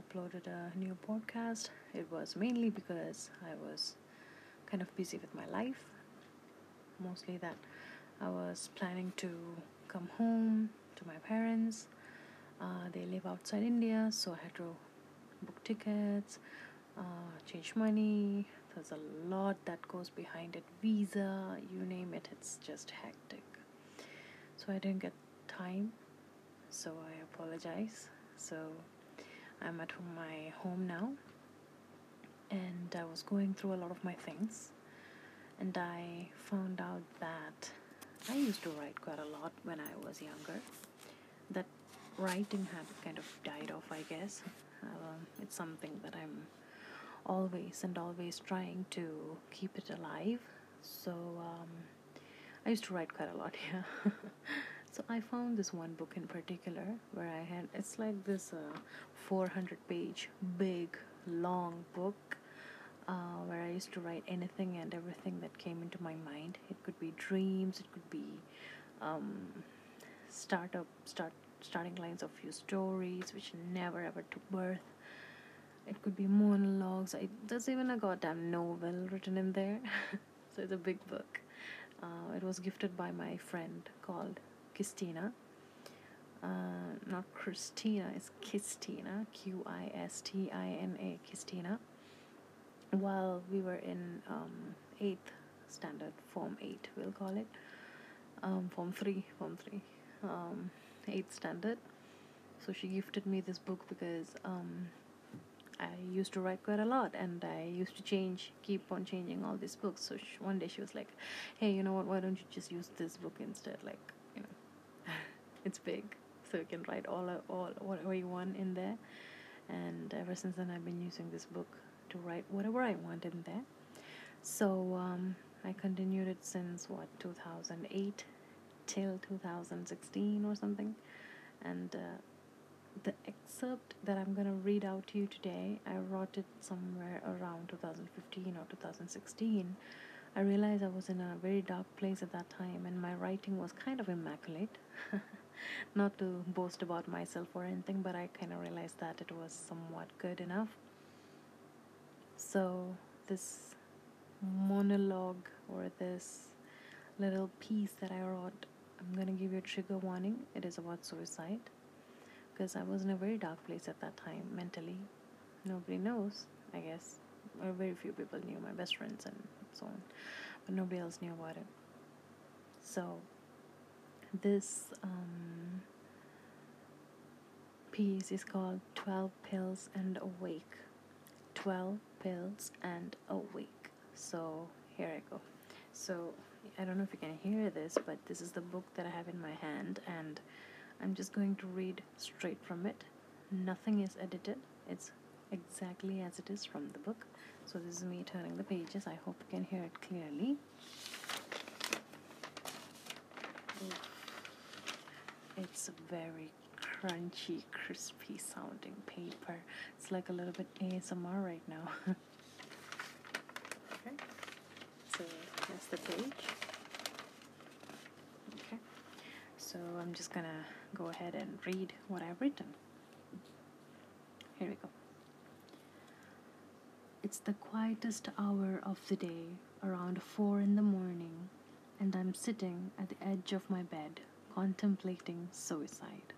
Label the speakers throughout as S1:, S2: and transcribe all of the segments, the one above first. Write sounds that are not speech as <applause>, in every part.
S1: uploaded a new podcast. It was mainly because I was kind of busy with my life. Mostly that I was planning to come home to my parents. Uh, they live outside India, so I had to book tickets, uh, change money. There's a lot that goes behind it visa, you name it, it's just hectic. So I didn't get time, so I apologize. So I'm at my home now, and I was going through a lot of my things, and I found out that I used to write quite a lot when I was younger. That writing habit kind of died off, I guess. Um, it's something that I'm always and always trying to keep it alive. So um, I used to write quite a lot, <laughs> yeah. So I found this one book in particular where I had it's like this uh, 400 page big long book uh, where I used to write anything and everything that came into my mind. It could be dreams, it could be um, startup start starting lines of few stories which never ever took birth. It could be monologues. I, there's even a goddamn novel written in there. <laughs> so it's a big book. Uh, it was gifted by my friend called Qistina. Uh, not Christina, it's Qistina, Q I S T I N A, Qistina. While we were in um, eighth standard, Form 8, we'll call it, um, Form 3, Form 3, um, eighth standard. So she gifted me this book because um, I used to write quite a lot and I used to change, keep on changing all these books. So she, one day she was like, hey, you know what, why don't you just use this book instead? Like, it's big, so you can write all, all whatever you want in there. And ever since then, I've been using this book to write whatever I want in there. So um, I continued it since what 2008 till 2016 or something. And uh, the excerpt that I'm going to read out to you today, I wrote it somewhere around 2015 or 2016. I realized I was in a very dark place at that time, and my writing was kind of immaculate. <laughs> Not to boast about myself or anything, but I kind of realized that it was somewhat good enough. So, this monologue or this little piece that I wrote, I'm to give you a trigger warning. It is about suicide because I was in a very dark place at that time mentally. Nobody knows, I guess. Or very few people knew, my best friends and so on, but nobody else knew about it. So, this um, piece is called 12 Pills and Awake. 12 Pills and Awake. So, here I go. So, I don't know if you can hear this, but this is the book that I have in my hand, and I'm just going to read straight from it. Nothing is edited, it's exactly as it is from the book. So, this is me turning the pages. I hope you can hear it clearly. It's a very crunchy, crispy sounding paper. It's like a little bit ASMR right now. <laughs> okay, so that's the page. Okay, so I'm just gonna go ahead and read what I've written. Here we go. It's the quietest hour of the day, around four in the morning, and I'm sitting at the edge of my bed contemplating suicide.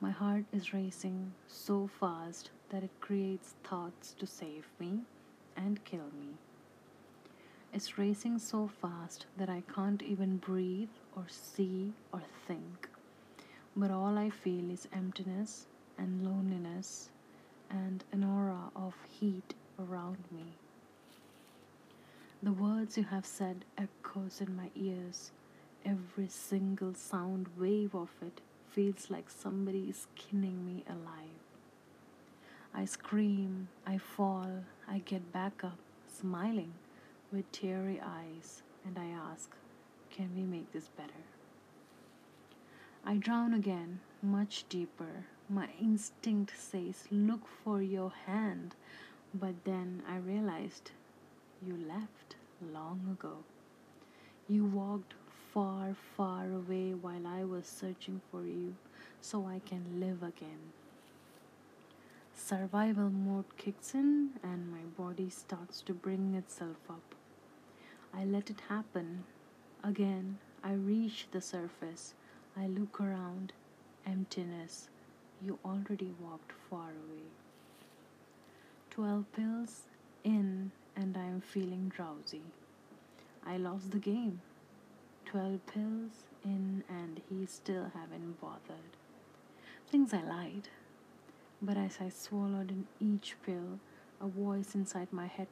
S1: My heart is racing so fast that it creates thoughts to save me and kill me. It's racing so fast that I can't even breathe or see or think. But all I feel is emptiness and loneliness and an aura of heat around me. The words you have said echoes in my ears. Every single sound wave of it feels like somebody is skinning me alive. I scream, I fall, I get back up, smiling with teary eyes, and I ask, Can we make this better? I drown again, much deeper. My instinct says, Look for your hand, but then I realized you left long ago. You walked far, far away while I was searching for you so I can live again. survival mode kicks in and my body starts to bring itself up. I let it happen. Again, I reach the surface. I look around. Emptiness. You already walked far away. Twelve pills in, and I am feeling drowsy. I lost the game. Twelve pills in, and he still haven't bothered. Things I lied. But as I swallowed in each pill, a voice inside my head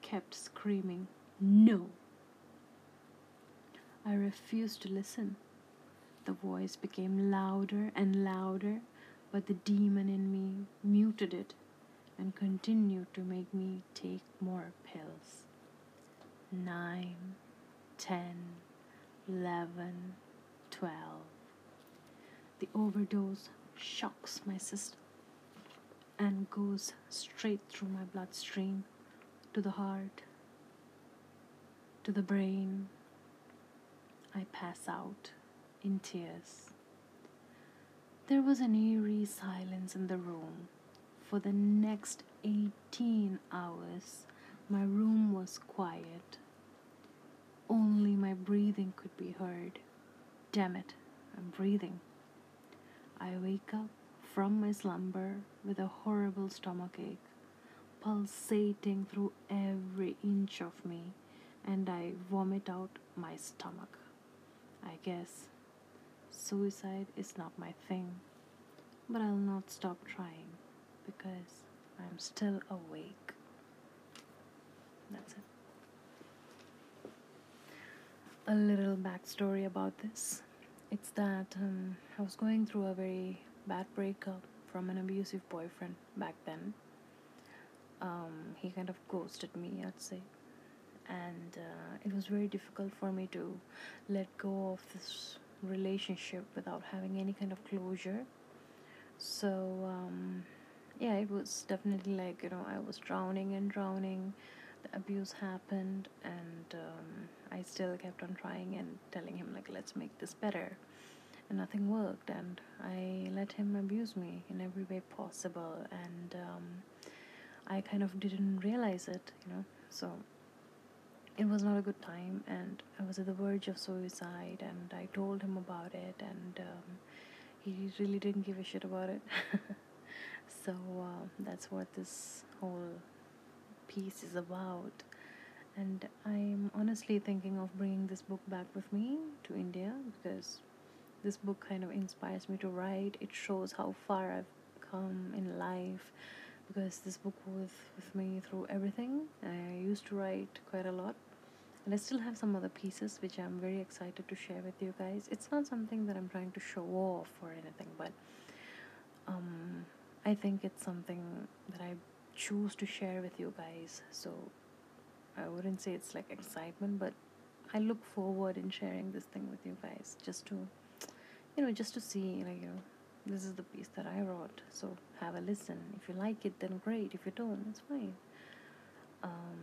S1: kept screaming, No! I refused to listen. The voice became louder and louder, but the demon in me muted it and continued to make me take more pills. Nine, ten, eleven, twelve. The overdose shocks my system and goes straight through my bloodstream to the heart, to the brain. I pass out in tears. There was an eerie silence in the room. For the next 18 hours, my room was quiet. Only my breathing could be heard. Damn it, I'm breathing. I wake up from my slumber with a horrible stomachache, pulsating through every inch of me, and I vomit out my stomach. I guess suicide is not my thing, but I'll not stop trying because I'm still awake. That's it. A little backstory about this it's that um, I was going through a very bad breakup from an abusive boyfriend back then. Um, he kind of ghosted me, I'd say. And uh, it was very difficult for me to let go of this relationship without having any kind of closure. So, um, yeah, it was definitely like, you know, I was drowning and drowning. The abuse happened, and um, I still kept on trying and telling him, like, let's make this better. And nothing worked and i let him abuse me in every way possible and um, i kind of didn't realize it you know? So it was not a good time and i was at the verge of suicide and i told him about it and um, he really didn't give a shit about it. <laughs> So uh, that's what this whole piece is about and i'm honestly thinking of bringing this book back with me to india because this book kind of inspires me to write. It shows how far I've come in life because this book was with me through everything. I used to write quite a lot, and I still have some other pieces which I'm very excited to share with you guys. It's not something that I'm trying to show off or anything, but um, I think it's something that I choose to share with you guys. So I wouldn't say it's like excitement, but I look forward in sharing this thing with you guys just to you know just to see like you know this is the piece that i wrote. So have a listen. If you like it then great. If you don't it's fine. Um,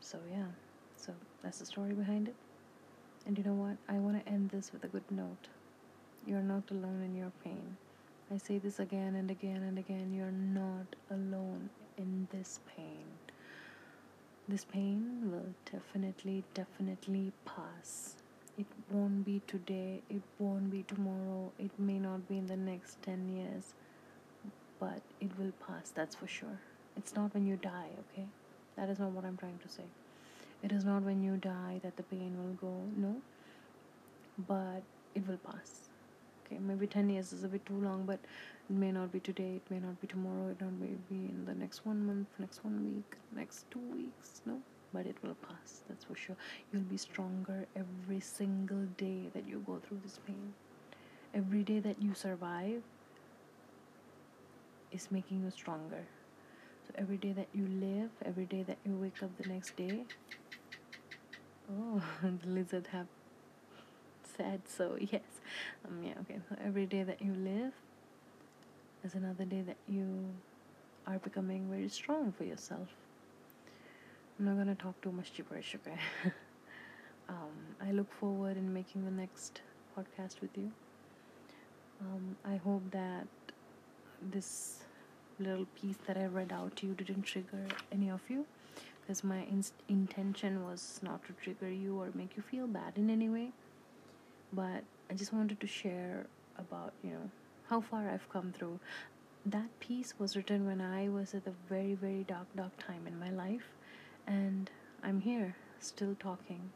S1: so yeah. So that's the story behind it. And you know what? I want to end this with a good note. You're not alone in your pain. I say this again and again and again. You're not alone in this pain this pain will definitely definitely pass it won't be today, it won't be tomorrow, it may not be in the next 10 years, but it will pass, that's for sure. It's not when you die, okay? That is not what I'm trying to say. It is not when you die that the pain will go, no, but it will pass. Okay, maybe 10 years is a bit too long, but it may not be today, it may not be tomorrow, it may be in the next one month, next one week, next two weeks, no, but it will pass that's for sure. You'll be stronger every single day that you go through this pain. Every day that you survive is making you stronger. So every day that you live every day that you wake up the next day oh <laughs> the lizard have said so yes um yeah okay so every day that you live is another day that you are becoming very strong for yourself I'm not gonna talk too much gibberish, okay? <laughs> um, I look forward in making the next podcast with you. Um, I hope that this little piece that I read out to you didn't trigger any of you because my in- intention was not to trigger you or make you feel bad in any way but I just wanted to share about you know how far I've come through. That piece was written when I was at a very very dark dark time in my life. And I'm here still talking.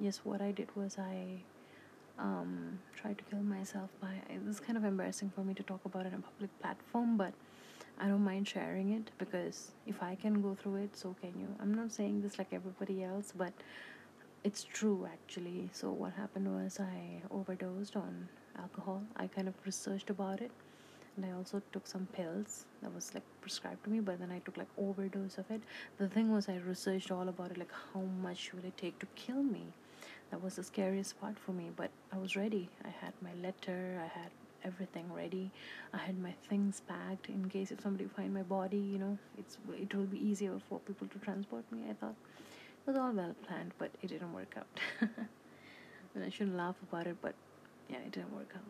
S1: Yes what I did was I um, tried to kill myself by it was kind of embarrassing for me to talk about it on a public platform but I don't mind sharing it because if I can go through it, so can you. I'm not saying this like everybody else, but it's true actually. So, what happened was I overdosed on alcohol. I kind of researched about it and I also took some pills that was like prescribed to me, but then I took like overdose of it. The thing was, I researched all about it like how much will it take to kill me. That was the scariest part for me, but I was ready. I had my letter, I had everything ready. I had my things packed in case if somebody find my body, you know, it's it will be easier for people to transport me. I thought was all well planned, but it didn't work out. <laughs> and I shouldn't laugh about it, but yeah, it didn't work out.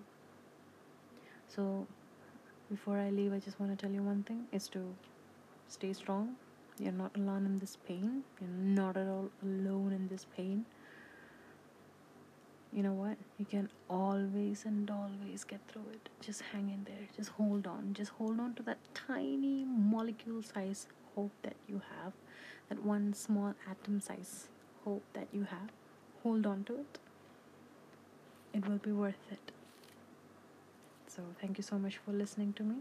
S1: So before I leave, I just want to tell you one thing: is to stay strong. You're not alone in this pain. You're not at all alone in this pain you know what you can always and always get through it just hang in there just hold on just hold on to that tiny molecule size hope that you have that one small atom size hope that you have hold on to it. It will be worth it. So thank you so much for listening to me.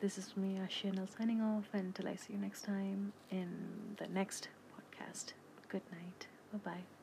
S1: This is me Ashianal signing off until I see you next time in the next podcast. Good night. Bye bye